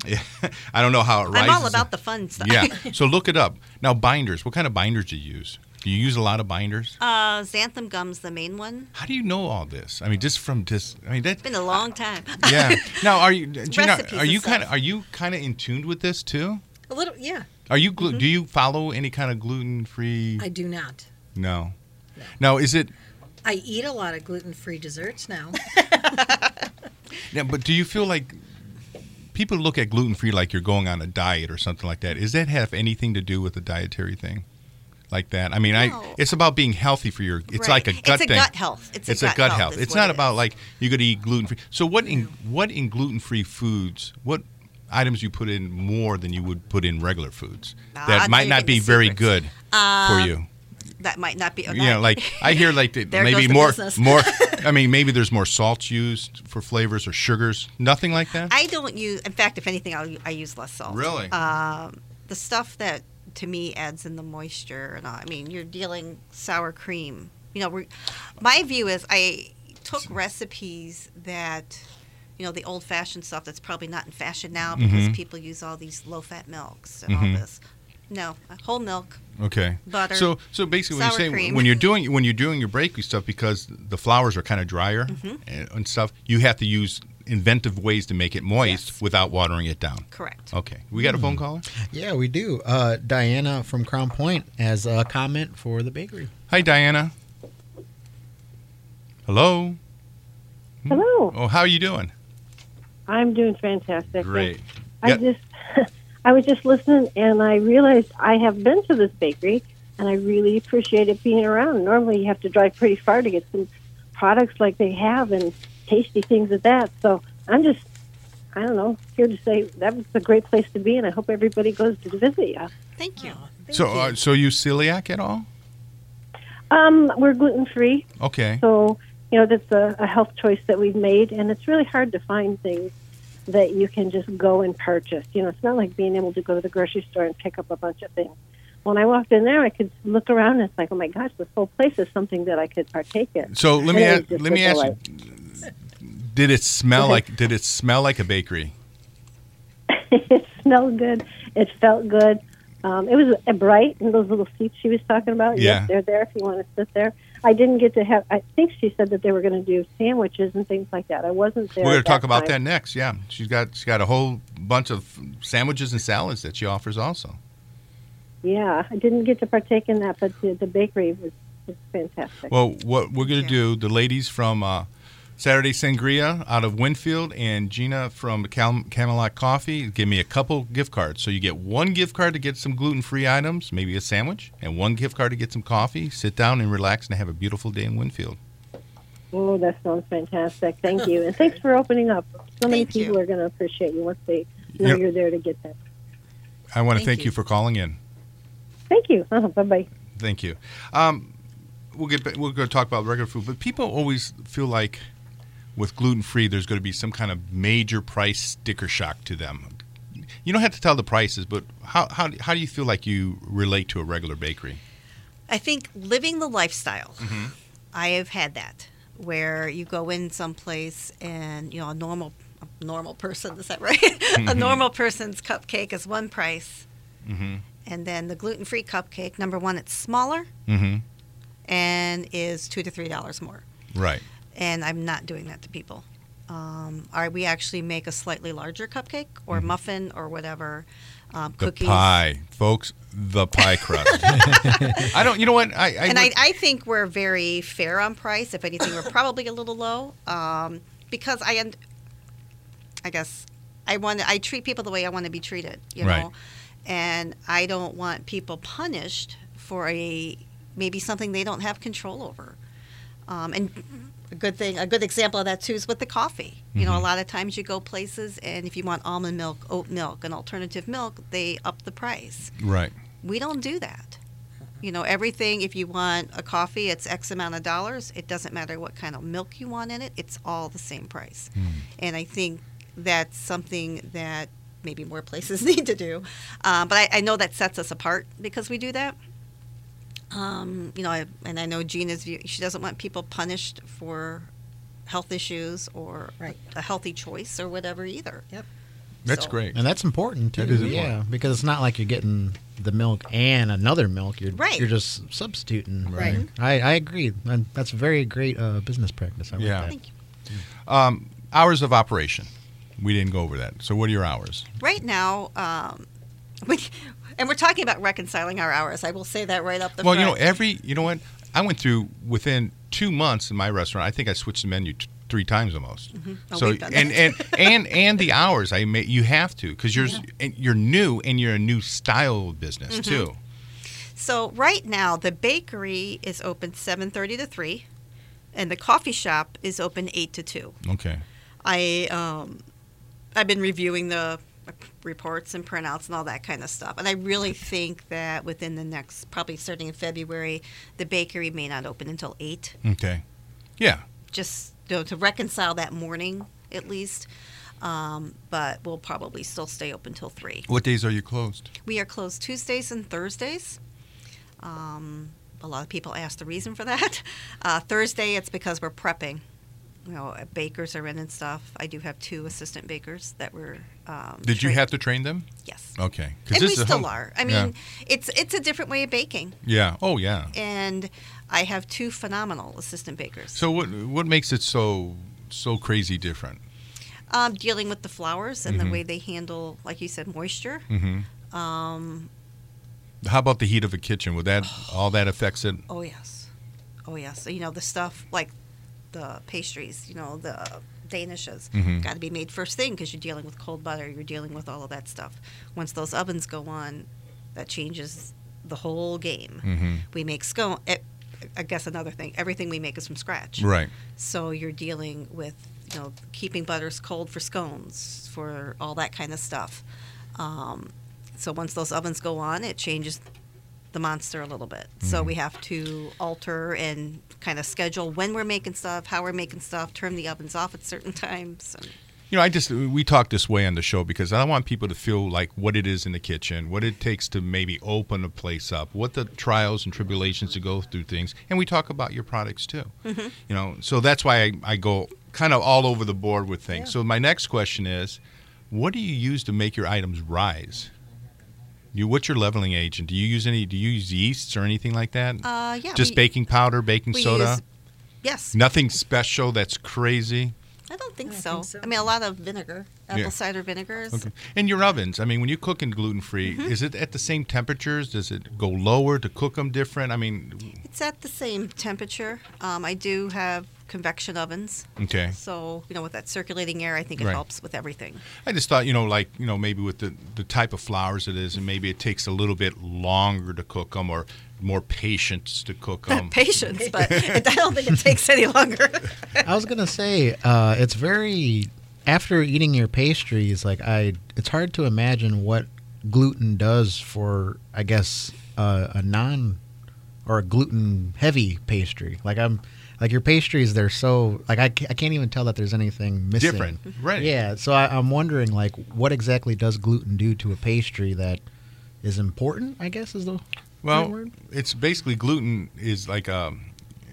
Yeah, (laughs) I don't know how it rises. I'm all about the fun stuff. yeah. (laughs) So look it up now. Binders. What kind of binders do you use? Do you use a lot of binders? uh, xanthan gum's the main one. How do you know all this? I mean, just from just. I mean, that. It's been a long time. Yeah. (laughs) Now, are you, Gina? Recipes Are you kind of are you kind of in tuned with this too? A little, yeah. Are you glu- Mm-hmm. do you follow any kind of gluten free? I do not. No. Now, is it? I eat a lot of gluten-free desserts now. Yeah, but do you feel like people look at gluten free like you're going on a diet or something like that? Does that have anything to do with the dietary thing? Like that? I mean, I it's about being healthy for your. It's Right. like a gut thing. It's a gut health. It's a It's gut gut health health. It's not it about like you got to eat gluten free. So what in what in gluten free foods? What items you put in more than you would put in regular foods that I'll might not be very good for Um, you? That might not be. you yeah, like I hear like (laughs) There maybe the more business. (laughs) more. I mean, maybe there's more salts used for flavors or sugars. Nothing like that. I don't use. In fact, if anything, I'll, I use less salt. Really? Um, the stuff that to me adds in the moisture, and all, I mean, you're dealing sour cream. You know, my view is I took recipes that, you know, the old-fashioned stuff that's probably not in fashion now because Mhm. people use all these low-fat milks and all Mhm. this. No, whole milk. Okay. Butter, So so basically, when you sour say cream. when you're doing when you're doing your bakery stuff because the flours are kind of drier Mm-hmm. and, and stuff, you have to use inventive ways to make it moist Yes. without watering it down. Correct. Okay. We got a phone caller. Yeah, we do. Uh, Diana from Crown Point has a comment for the bakery. Hi, Diana. Hello. Hello. Oh, how are you doing? I'm doing fantastic. Great. I Yeah. just I was just listening and I realized I have been to this bakery and I really appreciate it being around. Normally you have to drive pretty far to get some products like they have and tasty things at that. So I'm just I don't know, here to say that was a great place to be and I hope everybody goes to visit you. Thank you. So uh, so you celiac at all? Um, we're gluten free, Okay. so you know that's a, a health choice that we've made, and it's really hard to find things that you can just go and purchase. You know, it's not like being able to go to the grocery store and pick up a bunch of things. When I walked in there, I could look around and it's like, oh my gosh, this whole place is something that I could partake in. So let me ask, let me ask you. Did it smell like did it smell like a bakery? (laughs) it smelled good. It felt good. Um, it was bright, and those little seats she was talking about. Yeah. Yes, they're there if you want to sit there. I didn't get to have. I think she said that they were going to do sandwiches and things like that. I wasn't there. We're going to talk about time. that next. Yeah, she's got she's got a whole bunch of sandwiches and salads that she offers also. Yeah, I didn't get to partake in that, but the, the bakery was, was fantastic. Well, what we're going to Yeah. do, the ladies from uh, Saturday Sangria out of Winfield and Gina from Cam- Camelot Coffee give me a couple gift cards. So you get one gift card to get some gluten free items, maybe a sandwich, and one gift card to get some coffee. Sit down and relax and have a beautiful day in Winfield. oh, that sounds fantastic. Thank you, and thanks for opening up. So many Thank you. people are going to appreciate you once they know Yep. you're there to get that. I want to Thank thank you. you. for calling in. Thank you. (laughs) Uh-huh. Bye bye. Thank you. Um, we'll get. back- We're going to talk about regular food, but people always feel like with gluten free, there's going to be some kind of major price sticker shock to them. You don't have to tell the prices, but how how how do you feel like you relate to a regular bakery? I think living the lifestyle. Mm-hmm. I have had that where you go in someplace and you know a normal a normal person is that right? (laughs) a normal person's cupcake is one price, Mm-hmm. and then the gluten free cupcake number one it's smaller Mm-hmm. and is two to three dollars more. Right. And I'm not doing that to people. Um, or we actually make a slightly larger cupcake or muffin or whatever. Um, Mm-hmm. The cookies. pie, folks. The pie crust. (laughs) I don't. You know what? I, I and I, would- I think we're very fair on price. If anything, we're probably a little low um, because I, und- I guess, I want I treat people the way I want to be treated. You Right. know, and I don't want people punished for a maybe something they don't have control over. Um, and a good thing, a good example of that too is with the coffee. You know, a lot of times you go places, and if you want almond milk, oat milk, and alternative milk, they up the price. right. We don't do that. You know, everything, if you want a coffee, it's X amount of dollars. It doesn't matter what kind of milk you want in it, it's all the same price. And I think that's something that maybe more places (laughs) need to do. Um, but I, I know that sets us apart because we do that. Um, you know, I, and I know Gina's view. She doesn't want people punished for health issues or Right. a healthy choice or whatever either. Yep. That's So- great. And that's important too. That is Yeah, because it's not like you're getting the milk and another milk. You're Right. you're just substituting. Right. I, I agree. And that's a very great uh, business practice. I Yeah. Thank you. Um, hours of operation. We didn't go over that. So what are your hours? Right now, um, (laughs) we, and we're talking about reconciling our hours. I will say that right up the well, front. you know, every you know what I went through within two months in my restaurant. I think I switched the menu t- three times almost. Oh, So and, and and and the hours I may you have to because you're and you're new and you're a new style of business Mm-hmm. too. So right now, the bakery is open 7:30 to 3, and the coffee shop is open 8 to 2. Okay. I um, I've been reviewing the reports and printouts and all that kind of stuff, and I really think that within the next, probably starting in February, the bakery may not open until 8. Okay. Yeah. Just you know, to reconcile that morning at least. Um, but we'll probably still stay open till 3. What days are you closed? We are closed Tuesdays and Thursdays. Um, a lot of people ask the reason for that. (laughs) Uh, Thursday, it's because we're prepping. You know, bakers are in and stuff. I do have two assistant bakers that were. Um, Did you trained- have to train them? Yes. Okay. And this we is still hum- are. I Yeah. mean, it's it's a different way of baking, Yeah. Oh yeah. and I have two phenomenal assistant bakers. So what what makes it so so crazy different? Um, dealing with the flours and Mhm. the way they handle, like you said, moisture. hmm Um, How about the heat of a kitchen? Would that all that affects it? Oh yes, oh yes. You know the stuff like the pastries. You know the danishes Mhm. got to be made first thing because you're dealing with cold butter. You're dealing with all of that stuff. Once those ovens go on, that changes the whole game. Mm-hmm. We make scone. eh, I guess another thing. Everything we make is from scratch. Right. So you're dealing with you know keeping butters cold for scones for all that kind of stuff. Um, so once those ovens go on, it changes the monster a little bit. So Mm-hmm. we have to alter and kind of schedule when we're making stuff, how we're making stuff, turn the ovens off at certain (laughs) times. And You know, I just we talk this way on the show because I want people to feel like what it is in the kitchen, what it takes to maybe open a place up, what the trials and tribulations to go through things, and we talk about your products too. Mm-hmm. You know, so that's why I, I go kind of all over the board with things. So my next question is, what do you use to make your items rise? You, what's your leveling agent? Do you use any? Do you use yeasts or anything like that? uh, yeah, Just we- baking powder, baking we soda. use- yes, Nothing special that's crazy. I don't think, I so. think so. I mean, a lot of vinegar, apple Yeah. cider vinegars. Okay. And your ovens, I mean, when you cook in gluten free, Mm-hmm. is it at the same temperatures? Does it go lower to cook them different? I mean, It's at the same temperature. Um, I do have convection ovens. okay. So, you know, with that circulating air, I think it Right. helps with everything. I just thought, you know, like, you know, maybe with the, the type of flours it is, and maybe it takes a little bit longer to cook them or more patience to cook them. (laughs) Patience, (laughs) but it, I don't think it takes any longer. I was gonna say uh, it's very after eating your pastries. Like I, it's hard to imagine what gluten does for I guess uh, a non or a gluten heavy pastry. Like I'm like your pastries. They're so like I, ca- I can't even tell that there's anything missing. Different. Right. Yeah. So I, I'm wondering like what exactly does gluten do to a pastry that is important? I guess is the right Well, word? it's basically gluten is like um,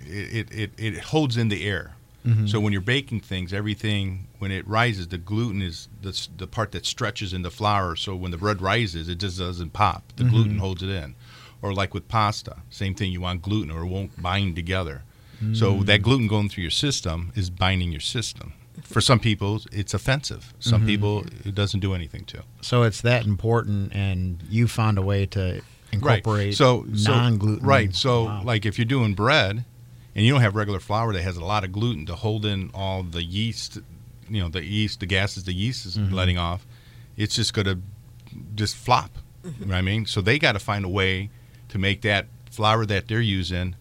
it, it, it, it holds in the air. Mm-hmm. So when you're baking things, everything when it rises, the gluten is the, the part that stretches in the flour. So when the bread rises, it just doesn't pop. The Mm-hmm. gluten holds it in. Or like with pasta, same thing. You want gluten, or it won't bind together. So Mm. that gluten going through your system is binding your system. For some people, it's offensive. Some Mm-hmm. people, it doesn't do anything to. So it's that important, and you found a way to incorporate So, so non-gluten. Right. So, Wow. like if you're doing bread, and you don't have regular flour that has a lot of gluten to hold in all the yeast, you know, the yeast, the gases the yeast is Mm-hmm. letting off, it's just going to just flop. You know what I mean? So they got to find a way to make that flour that they're using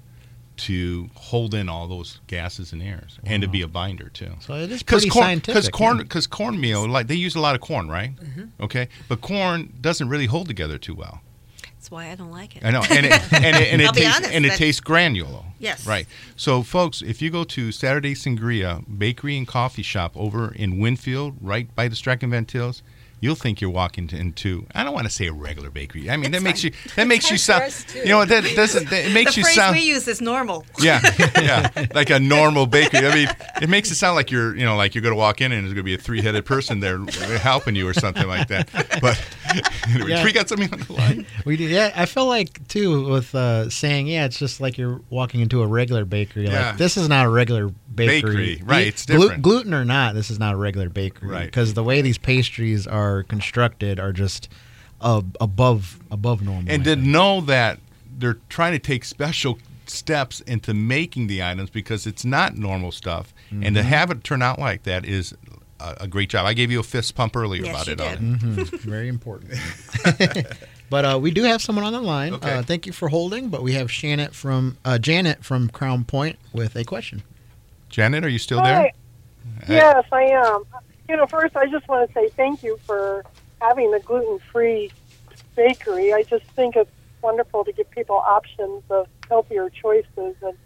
to hold in all those gases and airs, and to be a binder too. So it is Because pretty corn, scientific. because corn, yeah. because cornmeal, like they use a lot of corn, right? Okay, but corn doesn't really hold together too well. Why I don't like it. I know, and it, and it, and (laughs) it tastes honest, and it tastes granular. Yes. Right. So, folks, if you go to Saturday Sangria Bakery and Coffee Shop over in Winfield, right by the Strack & Van Tils, you'll think you're walking into I don't want to say a regular bakery. I mean that It's makes you that makes you hard sound for us, too. you know that doesn't that, it makes the you phrase sound we use is normal. yeah, yeah, (laughs) like a normal bakery. I mean, it makes it sound like you're, you know, like you're going to walk in and there's going to be a three-headed person there helping you or something like that. But (laughs) anyway, Yeah. we got something on the line. We did. Yeah, I feel like too with uh, saying, yeah, it's just like you're walking into a regular bakery. Yeah. Like this is not a regular bakery. Bakery, right, it's different. gluten or not, this is not a regular bakery. Right. Because the way these pastries are constructed are just uh, above above normal. And I to know that they're trying to take special steps into making the items because it's not normal stuff, and Mm-hmm. to have it turn out like that is a, a great job. I gave you a fist pump earlier Yes, about you it. on did. it. Mhm. (laughs) Very important. (laughs) (laughs) but uh, we do have someone on the line. Okay. Uh, thank you for holding. But we have Janet from uh, Janet from Crown Point with a question. Janet, are you still Hi. there? Yes, I am. You know, first, I just want to say thank you for having the gluten free bakery. I just think it's wonderful to give people options of healthier choices. And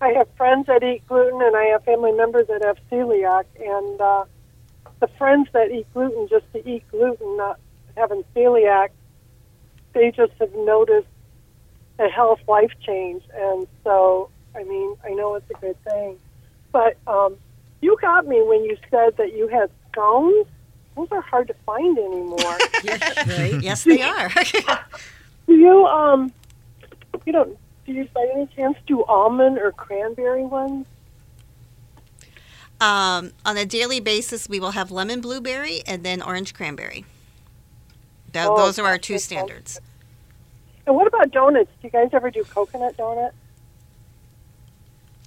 I have friends that eat gluten, and I have family members that have celiac. And uh, the friends that eat gluten just to eat gluten, not having celiac, they just have noticed a health life change. And so, I mean, I know it's a good thing. But um, you got me when you said that you had scones. Those are hard to find anymore. (laughs) Yeah, right. (laughs) yes, they are. (laughs) do you um, you don't do you by any chance do almond or cranberry ones? um, on a daily basis, we will have lemon blueberry and then orange cranberry. Tho- Oh, those are our two that's standards. And what about donuts? Do you guys ever do coconut donut?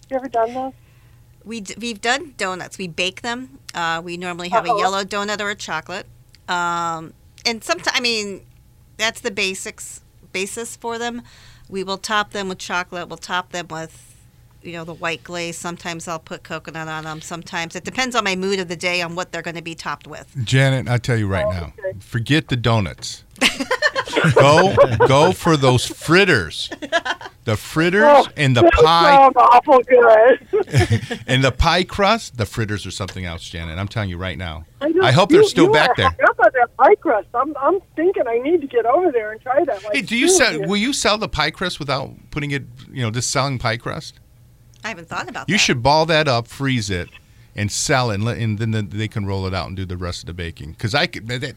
You ever done those? We d- we've done donuts. We bake them. Uh, we normally have Uh-oh. a yellow donut or a chocolate. Um, and sometimes, I mean, that's the basics basis for them. We will top them with chocolate. We'll top them with, you know, the white glaze. Sometimes I'll put coconut on them. Sometimes it depends on my mood of the day on what they're going to be topped with. Janet, I'll tell you right Oh, now. okay. Forget the donuts. (laughs) go go for those fritters. (laughs) The fritters Oh, and the those pie sound awful good. (laughs) and the pie crust. The fritters are something else, Janet. I'm telling you right now. know- I hope they're you- still you back are there. hung up on that pie crust. I'm, I'm thinking I need to get over there and try that. Like Hey, do you soon. sell? Will you sell the pie crust without putting it? You know, just selling pie crust. I haven't thought about that. You that. should ball that up, freeze it, and sell it, and, let, and then the, they can roll it out and do the rest of the baking. Because I could. That,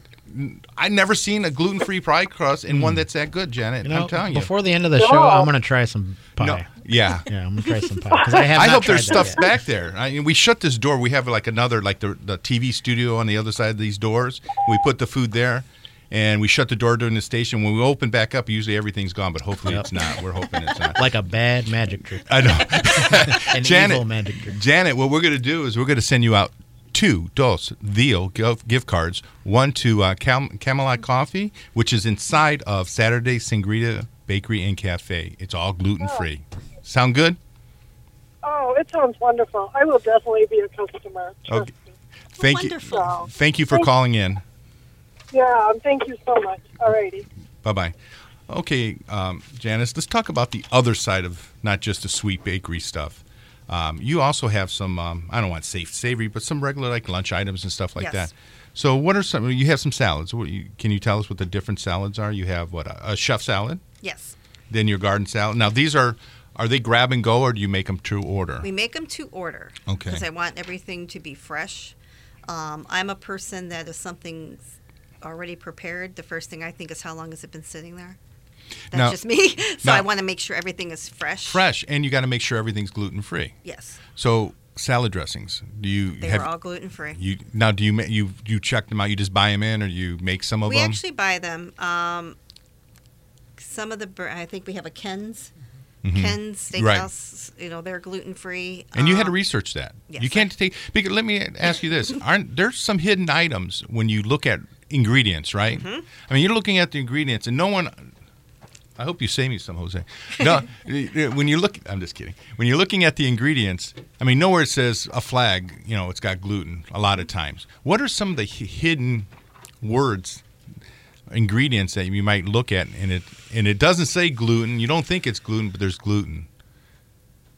I never seen a gluten free pie crust and one mm. that's that good, Janet. You know, I'm telling you. before the end of the show, I'm gonna try some pie. No, yeah. (laughs) Yeah, I'm gonna try some pie because I have. I hope there's stuff yet. back there. I mean, we shut this door. We have like another, like the the TV studio on the other side of these doors. We put the food there, and we shut the door during the station. When we open back up, usually everything's gone, but hopefully it's not. We're hoping it's not. (laughs) Like a bad magic trick. I know. (laughs) An Janet, evil magic trick. Janet, what we're going to do is we're going to send you out two dos veal gift gift cards. One to uh, Cam- Camelot Coffee, which is inside of Saturday Sangria Bakery and Cafe. It's all gluten free. Sound good? Oh, it sounds wonderful. I will definitely be a customer. Okay. Thank Wonderful. So, Thank you for Thank- calling in. Yeah, thank you so much. All righty. Bye bye. Okay, um, Janice, let's talk about the other side of not just the sweet bakery stuff. Um, you also have some, um, I don't want safe savory, but some regular like lunch items and stuff like Yes. that. So, what are some? You have some salads. What, you, can you tell us what the different salads are? You have what a, a chef salad, yes. then your garden salad. Now, these are are they grab and go, or do you make them to order? We make them to order. Okay. Because I want everything to be fresh. Um, I'm a person that if something's already prepared, the first thing I think is how long has it been sitting there? That's Now- just me. (laughs) so I want to make sure everything is fresh. Fresh, and you got to make sure everything's gluten free. Yes. So, salad dressings. Do you They have are all gluten free. you now? Do you you you check them out? You just buy them in, or you make some of We them? We actually buy them. Um, some of the, I think we have a Ken's. Mhm. Ken's Right. Steakhouse, you know, they're gluten free. And you had to research that. yes, you can't take because let me ask you this: (laughs) Aren't there some hidden items when you look at ingredients? Right. Mm-hmm. I mean, you're looking at the ingredients, and no one. I hope you save me some, Jose. No, (laughs) when you look, I'm just kidding. When you're looking at the ingredients, I mean, nowhere it says a flag. You know, it's got gluten. A lot of times, what are some of the hidden words, ingredients that you might look at, and it and it doesn't say gluten. You don't think it's gluten, but there's gluten.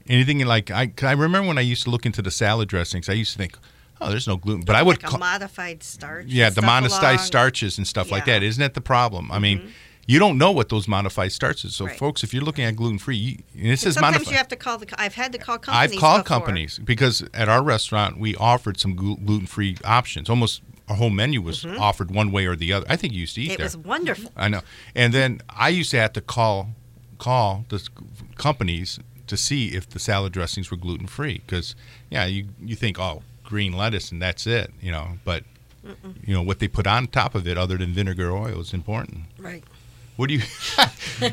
Anything like I, I remember when I used to look into the salad dressings, I used to think, Oh, there's no gluten, but I would like call, modified starch. yeah, the modified starches and stuff like Yeah. Mm-hmm. that. Isn't that the problem? I mean, you don't know what those modified starches. Are. So, Right. folks, if you're looking at gluten free, and it And says sometimes modified. you have to call the. I've had to call companies. I've called before. companies because at our restaurant we offered some gluten free options. Almost our whole menu was offered one way or the other. I think you used to eat Mm-hmm. It there. was wonderful. I know. And then I used to have to call call the companies to see if the salad dressings were gluten free because yeah, you you think oh green lettuce and that's it, you know, but you know what they put on top of it other than vinegar oil is important. Right. What do you (laughs)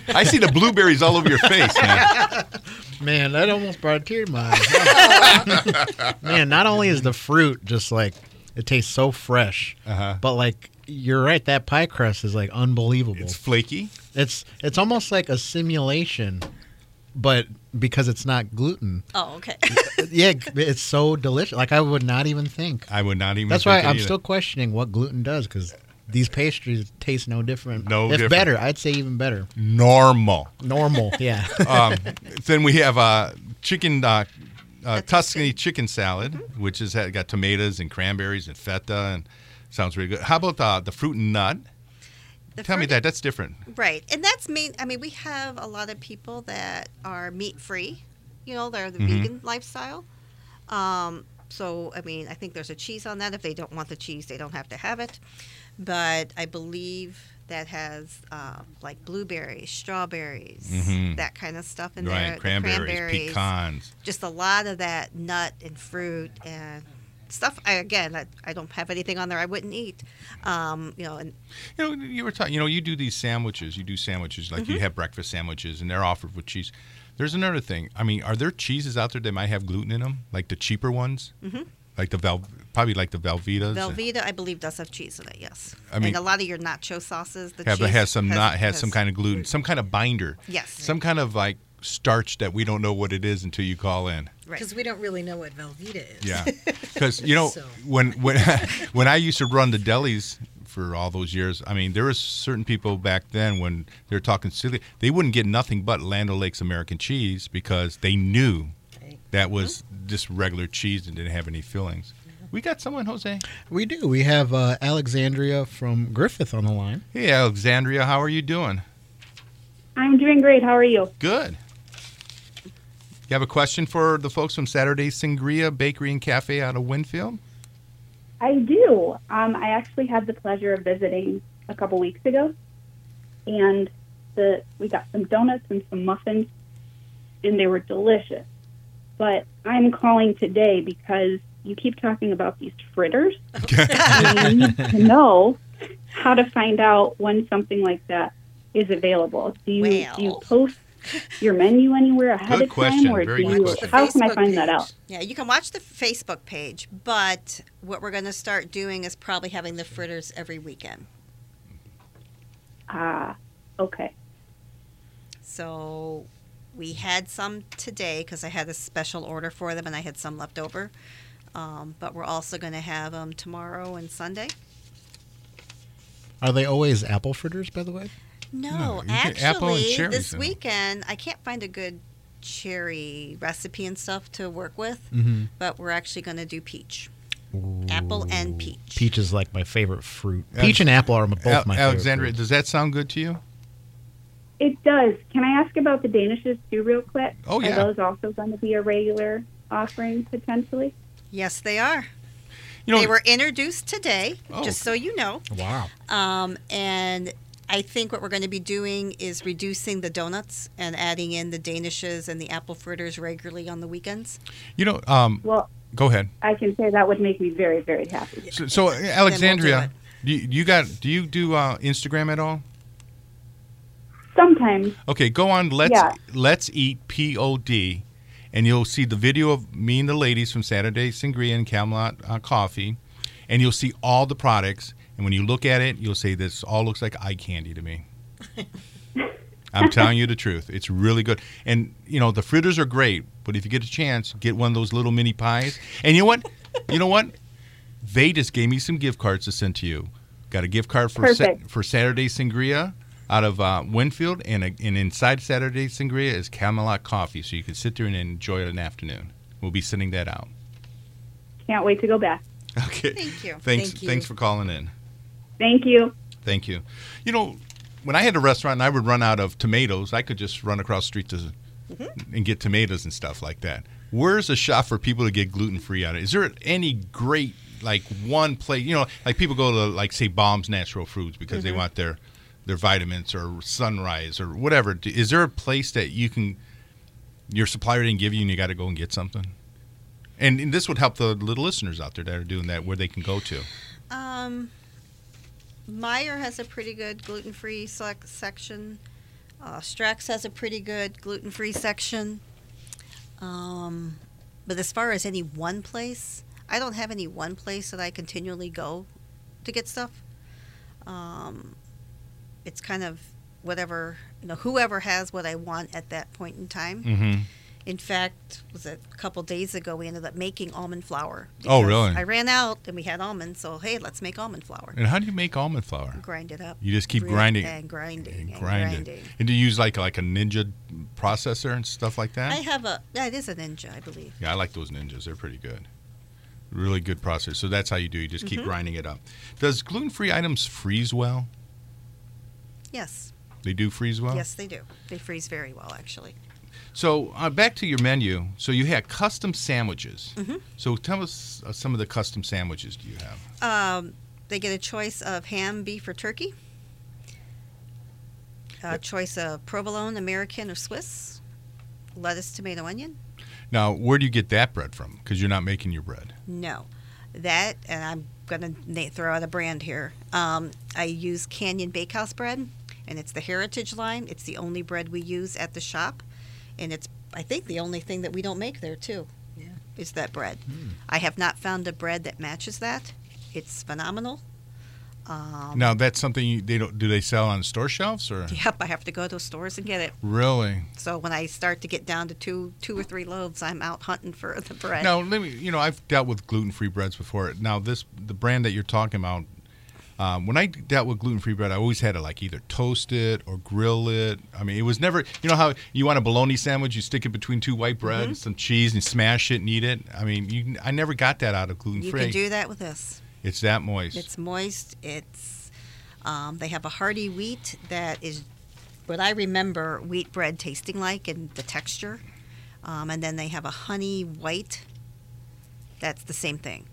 I see the blueberries all over your face, man. (laughs) Man, that almost brought a tear to my eye. (laughs) Man, not only is the fruit just like it tastes so fresh, Uh-huh. but like you're right, that pie crust is like unbelievable. It's flaky. It's it's, almost like a simulation, but because it's not gluten. Oh, okay. (laughs) yeah, it's so delicious. Like I would not even think. I would not even That's why think it I'm either. still questioning what gluten does because these pastries taste no different. No it's different. better. I'd say even better. normal. Normal, (laughs) yeah. um, then we have uh, chicken uh, uh, Tuscany chicken salad, which has got tomatoes and cranberries and feta, and sounds really good. How about uh, the fruit and nut? The Tell me that. That's different. Right, and that's main. I mean, we have a lot of people that are meat free. You know, they're the vegan lifestyle. Um, so, I mean, I think there's a cheese on that. If they don't want the cheese, they don't have to have it. But I believe that has uh, like blueberries, strawberries, Mhm. that kind of stuff in right, there. the cranberries, pecans. just a lot of that nut and fruit and stuff. I again, I, I don't have anything on there I wouldn't eat. Um, you know, and You know, you were talking. You know, you do these sandwiches. You do sandwiches like Mm-hmm. you have breakfast sandwiches, and they're offered with cheese. There's another thing. I mean, are there cheeses out there that might have gluten in them, like the cheaper ones, mm-hmm. like the Vel, probably like the Velveetas? Velveeta, I believe, does have cheese in it. Yes, I mean- and a lot of your nacho sauces, the have has some not has some kind of gluten, some kind of binder. Yes. Some kind of like starch that we don't know what it is until you call in. Right. Because we don't really know what Velveeta is. Yeah, (laughs) because you know So- when when (laughs) when I used to run the delis for all those years, I mean there was certain people back then when they were talking silly, they wouldn't get nothing but Land O'Lakes American cheese because they knew Okay. that was just regular cheese and didn't have any fillings. We got someone, Jose. we do. We have uh, Alexandria from Griffith on the line. Hey, Alexandria, how are you doing? I'm doing great. How are you? Good. You have a question for the folks from Saturday Sangria Bakery and Cafe out of Winfield? I do. Um, I actually had the pleasure of visiting a couple weeks ago, and the we got some donuts and some muffins, and they were delicious. But I'm calling today because you keep talking about these fritters, (laughs) and I need to know how to find out when something like that is available. Do you do you post your menu anywhere ahead Good of question. time, or Very do you? question. How can I Facebook find that out? Yeah, you can watch the Facebook page, but what we're going to start doing is probably having the fritters every weekend. Ah, okay. So we had some today because I had a special order for them and I had some left over. Um, but we're also going to have them tomorrow and Sunday. Are they always apple fritters, by the way? No, you get apple and actually, this in 'em. weekend I can't find a good cherry recipe and stuff to work with, Mm-hmm. but we're actually going to do peach. Apple and peach. Peach is like my favorite fruit. Alex- Peach and apple are both Al- my favorite. Alexandria, does that sound good to you? It does. Can I ask about the Danishes too, real quick? Oh, yeah. Are those also going to be a regular offering potentially? Yes, they are. You know, they were introduced today, Oh. just so you know. Wow. Um, and I think what we're going to be doing is reducing the donuts and adding in the danishes and the apple fritters regularly on the weekends. you know. Um, Well, go ahead. I can say that would make me very, very happy. So, so do Alexandria, it. do you, you got? Do you do uh, Instagram at all? Sometimes, Okay, go on. Let's Yeah. Let's eat Pod, and you'll see the video of me and the ladies from Saturday Sangria and Camelot uh, Coffee, and you'll see all the products. And when you look at it, you'll say this all looks like eye candy to me. (laughs) I'm telling you the truth. It's really good. And you know the fritters are great, but if you get a chance, get one of those little mini pies. And you know what? you know what? They just gave me some gift cards to send to you. Got a gift card for sa- for Saturday Sangria out of uh, Winfield, and, a, and inside Saturday Sangria is Camelot Coffee, so you can sit there and enjoy it an afternoon. We'll be sending that out. can't wait to go back. Okay. Thank you. Thanks. Thank you. Thanks for calling in. Thank you. Thank you. You know, when I had a restaurant and I would run out of tomatoes, I could just run across the street to, and get tomatoes and stuff like that. Where's a shop for people to get gluten free out of? Is there any great like one place? You know, like people go to like say Bombs Natural Foods because they want their their vitamins or Sunrise or whatever. Is there a place that you can your supplier didn't give you and you got to go and get something? And, and this would help the little listeners out there that are doing that where they can go to. Um, Meijer has a pretty good gluten free section. Uh, Strax has a pretty good gluten free section. Um, but as far as any one place, I don't have any one place that I continually go to get stuff. Um, it's kind of whatever, you know, whoever has what I want at that point in time. Mm-hmm. In fact, was it a couple days ago we ended up making almond flour. Oh, really? I ran out and we had almonds, so hey, let's make almond flour. And how do you make almond flour? Grind it up. You just keep grinding and grinding and and grind grinding. it. And do you use like like a ninja processor and stuff like that? I have a yeah, it is a ninja, I believe. yeah, I like those ninjas. They're pretty good. Really good processor. So that's how you do. You just keep Mhm. grinding it up. Does gluten-free items freeze well? Yes, They do freeze well. yes, they do. They freeze very well, actually. So uh, back to your menu. So you had custom sandwiches. Mhm. So tell us uh, some of the custom sandwiches do you have? Um, they get a choice of ham, beef, or turkey. A choice of provolone, American, or Swiss. Lettuce, tomato, onion. Now, where do you get that bread from? Because you're not making your bread. No, that, and I'm gonna throw out a brand here. Um, I use Canyon Bakehouse bread, and it's the Heritage line. It's the only bread we use at the shop, and it's I think the only thing that we don't make there too. Yeah. is that bread. I have not found a bread that matches that. It's phenomenal. Um, now, that's something you, they don't. Do they sell on store shelves or? Yep, I have to go to stores and get it. Really? So when I start to get down to two, two or three loaves, I'm out hunting for the bread. Now, let me. You know, I've dealt with gluten-free breads before. Now, this the brand that you're talking about. Um, when I dealt with gluten-free bread, I always had to like either toast it or grill it. I mean, it was never. You know how you want a bologna sandwich, you stick it between two white bread Mm-hmm. and some cheese and smash it and eat it. I mean, you, I never got that out of gluten-free. You can do that with this. it's that moist. It's moist. It's um, they have a hearty wheat that is what I remember wheat bread tasting like and the texture, um, and then they have a honey white. That's the same thing.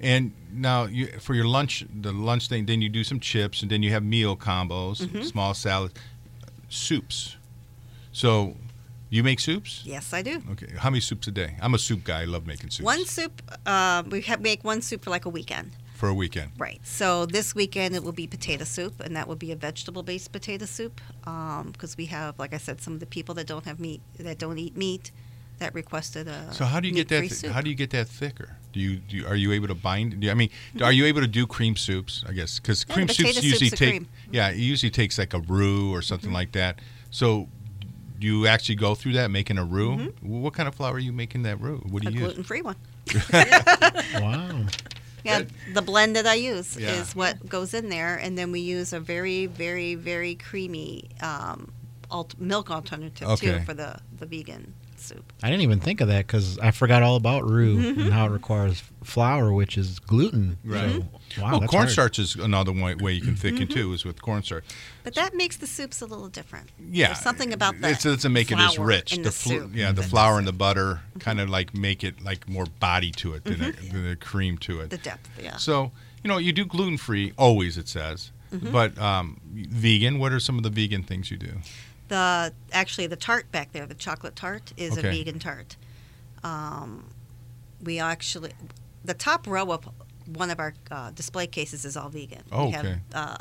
And now, you, for your lunch, the lunch thing, then you do some chips, and then you have meal combos, Mm-hmm. small salad, soups. So, you make soups? Yes, I do. Okay. How many soups a day? I'm a soup guy. I love making soups. One soup. Uh, we have, make one soup for like a weekend. for a weekend. Right. So this weekend it will be potato soup, and that will be a vegetable-based potato soup, because we have, like I said, some of the people that don't have meat, that don't eat meat, that requested a. So how do you get that? Th- how do you get that thicker? Do you, do you are you able to bind? Do you, I mean, are you able to do cream soups? I guess because Yeah, cream the soups usually soup's take cream. Mm-hmm. yeah, it usually takes like a roux or something like that. So do you actually go through that making a roux? What kind of flour are you making that roux? What do Mm-hmm. a you use? gluten-free one? (laughs) Wow. Yeah, the blend that I use Yeah. is what goes in there, and then we use a very, very, very creamy um, alt- milk alternative Okay. too for the the vegan soup. I didn't even think of that because I forgot all about roux Mm-hmm. and how it requires flour, which is gluten. Right. So, wow, well, that's Oh, cornstarch hard. is another way, way you can thicken Mm-hmm. too, is with cornstarch. But that makes the soups a little different. Yeah, There's something about it that. doesn't make it as rich. the the fl- soup yeah, the flour does and the butter kind of like make it like more body to it than, a, than the cream to it. The depth, yeah. So you know, you do gluten free always. It says, Mm-hmm. but um, vegan. What are some of the vegan things you do? The actually the tart back there, the chocolate tart, is Okay. a vegan tart. Um, we actually the top row of one of our uh, display cases is all vegan. Oh, we have, okay. uh,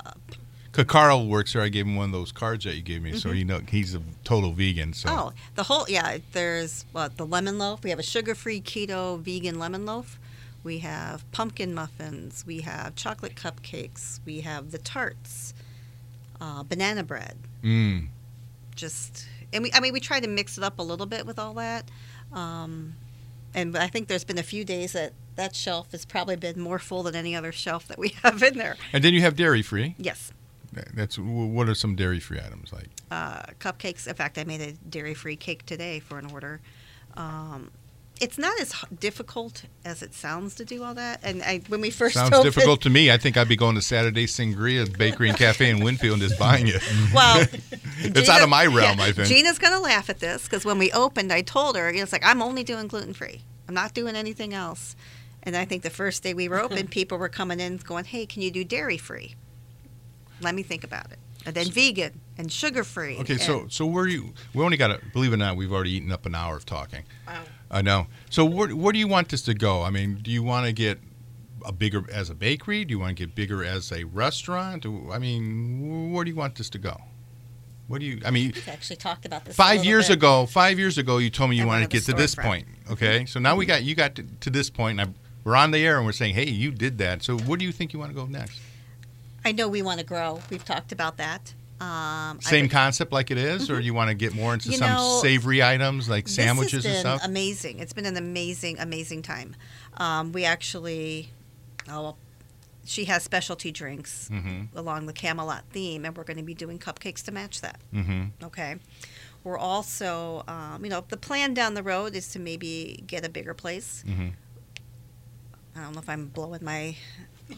'Cause Carl works there. I gave him one of those cards that you gave me, so you know he's a total vegan. So Mm-hmm. Oh, the whole yeah. There's what the lemon loaf. We have a sugar-free keto vegan lemon loaf. We have pumpkin muffins. We have chocolate cupcakes. We have the tarts, uh, banana bread. mm, Just and we I mean we try to mix it up a little bit with all that. Um, and I think there's been a few days that that shelf has probably been more full than any other shelf that we (laughs) have in there. and then you have dairy free. Yes, That's what are some dairy free items like? uh, cupcakes. In fact, I made a dairy-free cake today for an order. Um, it's not as difficult as it sounds to do all that. And I, when we first Sounds opened, difficult to me. I think I'd be going to Saturday Sangria Bakery and Cafe in Winfield and just buying it. (laughs) Well, (laughs) It's out of my realm, I think. Gina's gonna laugh at this because when we opened, I told her it's like I'm only doing gluten free. I'm not doing anything else. And I think the first day we were open, (laughs) people were coming in going, "Hey, can you do dairy free?" Let me think about it. And then vegan and sugar free. Okay, so so where you? We only got to believe it or not. We've already eaten up an hour of talking. Wow. I know. So where where do you want this to go? I mean, do you want to get a bigger as a bakery? Do you want to get bigger as a restaurant? I mean, where do you want this to go? What do you? I mean, We've actually talked about this. five little years bit. ago, five years ago, you told me you At wanted to get to this storefront. point. Okay, so now we got you got to, to this point, and I, we're on the air, and we're saying, hey, you did that. So where do you think you want to go next? I know we want to grow. We've talked about that. Um, Same would- concept like it is, or you want to get more into You some know, savory items like sandwiches and stuff? Amazing. It's been an amazing, amazing time. Um, we actually, oh, well, she has specialty drinks Mm-hmm. along the Camelot theme, and we're going to be doing cupcakes to match that. Mm-hmm. Okay. We're also, um, you know, the plan down the road is to maybe get a bigger place. Mm-hmm. I don't know if I'm blowing my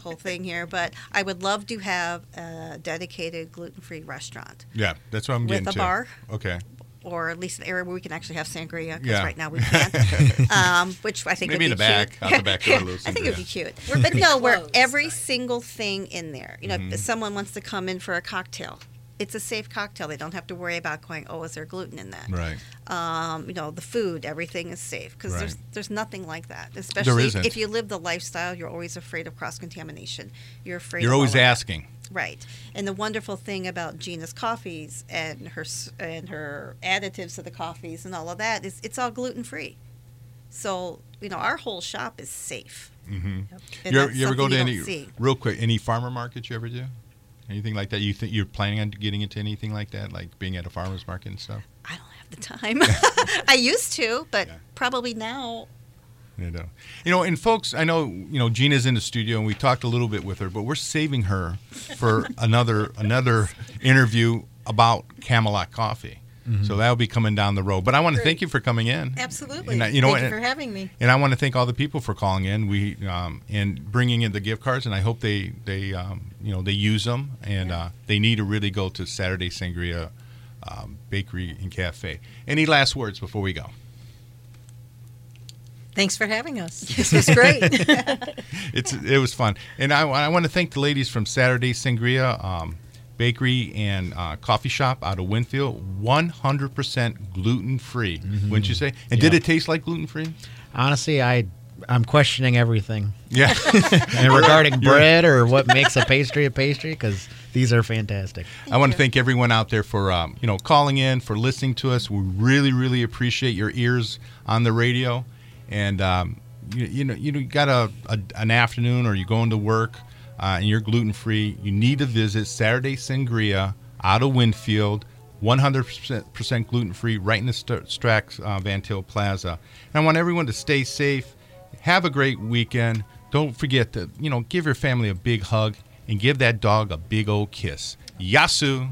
whole thing here, but I would love to have a dedicated gluten-free restaurant Yeah, that's what I'm getting with a to. bar, Okay. or at least an area where we can actually have sangria. Because Yeah. right now we (laughs) can't. um, which I think Maybe would in be the back, cute. out the back door, (laughs) I think it would be sangria. cute. But no, where (laughs) close, every single thing in there. You know, Mhm. if someone wants to come in for a cocktail, it's a safe cocktail. They don't have to worry about going, oh, is there gluten in that? Right. Um, you know, the food, everything is safe because there's Right. there's nothing like that. Especially if, if you live the lifestyle, you're always afraid of cross contamination. You're afraid. You're always of that. asking. Right. And the wonderful thing about Gina's coffees and her and her additives to the coffees and all of that is it's all gluten free. So you know our whole shop is safe. Mm-hmm. And You, that's you ever go to any you don't see. real quick any farmer markets you ever do? Anything like that? You think you're planning on getting into anything like that, like being at a farmer's market and stuff? I don't have the time. (laughs) I used to, but Yeah. probably now. You know, you know, and folks, I know you know Gina's in the studio, and we talked a little bit with her, but we're saving her for (laughs) another another interview about Camelot Coffee. So that'll be coming down the road. But I want to Great. thank you for coming in. Absolutely. And, uh, you know, Thank you for having me. And I want to thank all the people for calling in. We um, and bringing in the gift cards, and I hope they they um, you know they use them, and uh, they need to really go to Saturday Sangria um, Bakery and Cafe. Any last words before we go? Thanks for having us. (laughs) This was great. (laughs) It's it was fun, and I, I want to thank the ladies from Saturday Sangria um, Bakery and uh, Coffee Shop out of Winfield. One hundred percent gluten free. Wouldn't you say? And did it taste like gluten free? Honestly, I I'm questioning everything Yeah. (laughs) and regarding bread or what makes a pastry a pastry because these are fantastic. I want to thank everyone out there for um, you know calling in, for listening to us. We really, really appreciate your ears on the radio. And um, you, you know, you got a, a an afternoon, or you're going to work, uh, and you're gluten free. You need to visit Saturday Sangria out of Winfield. 100% gluten free, right in the St- Strax uh, Van Til Plaza. And I want everyone to stay safe. Have a great weekend. Don't forget to, you know, give your family a big hug and give that dog a big old kiss. Yasu.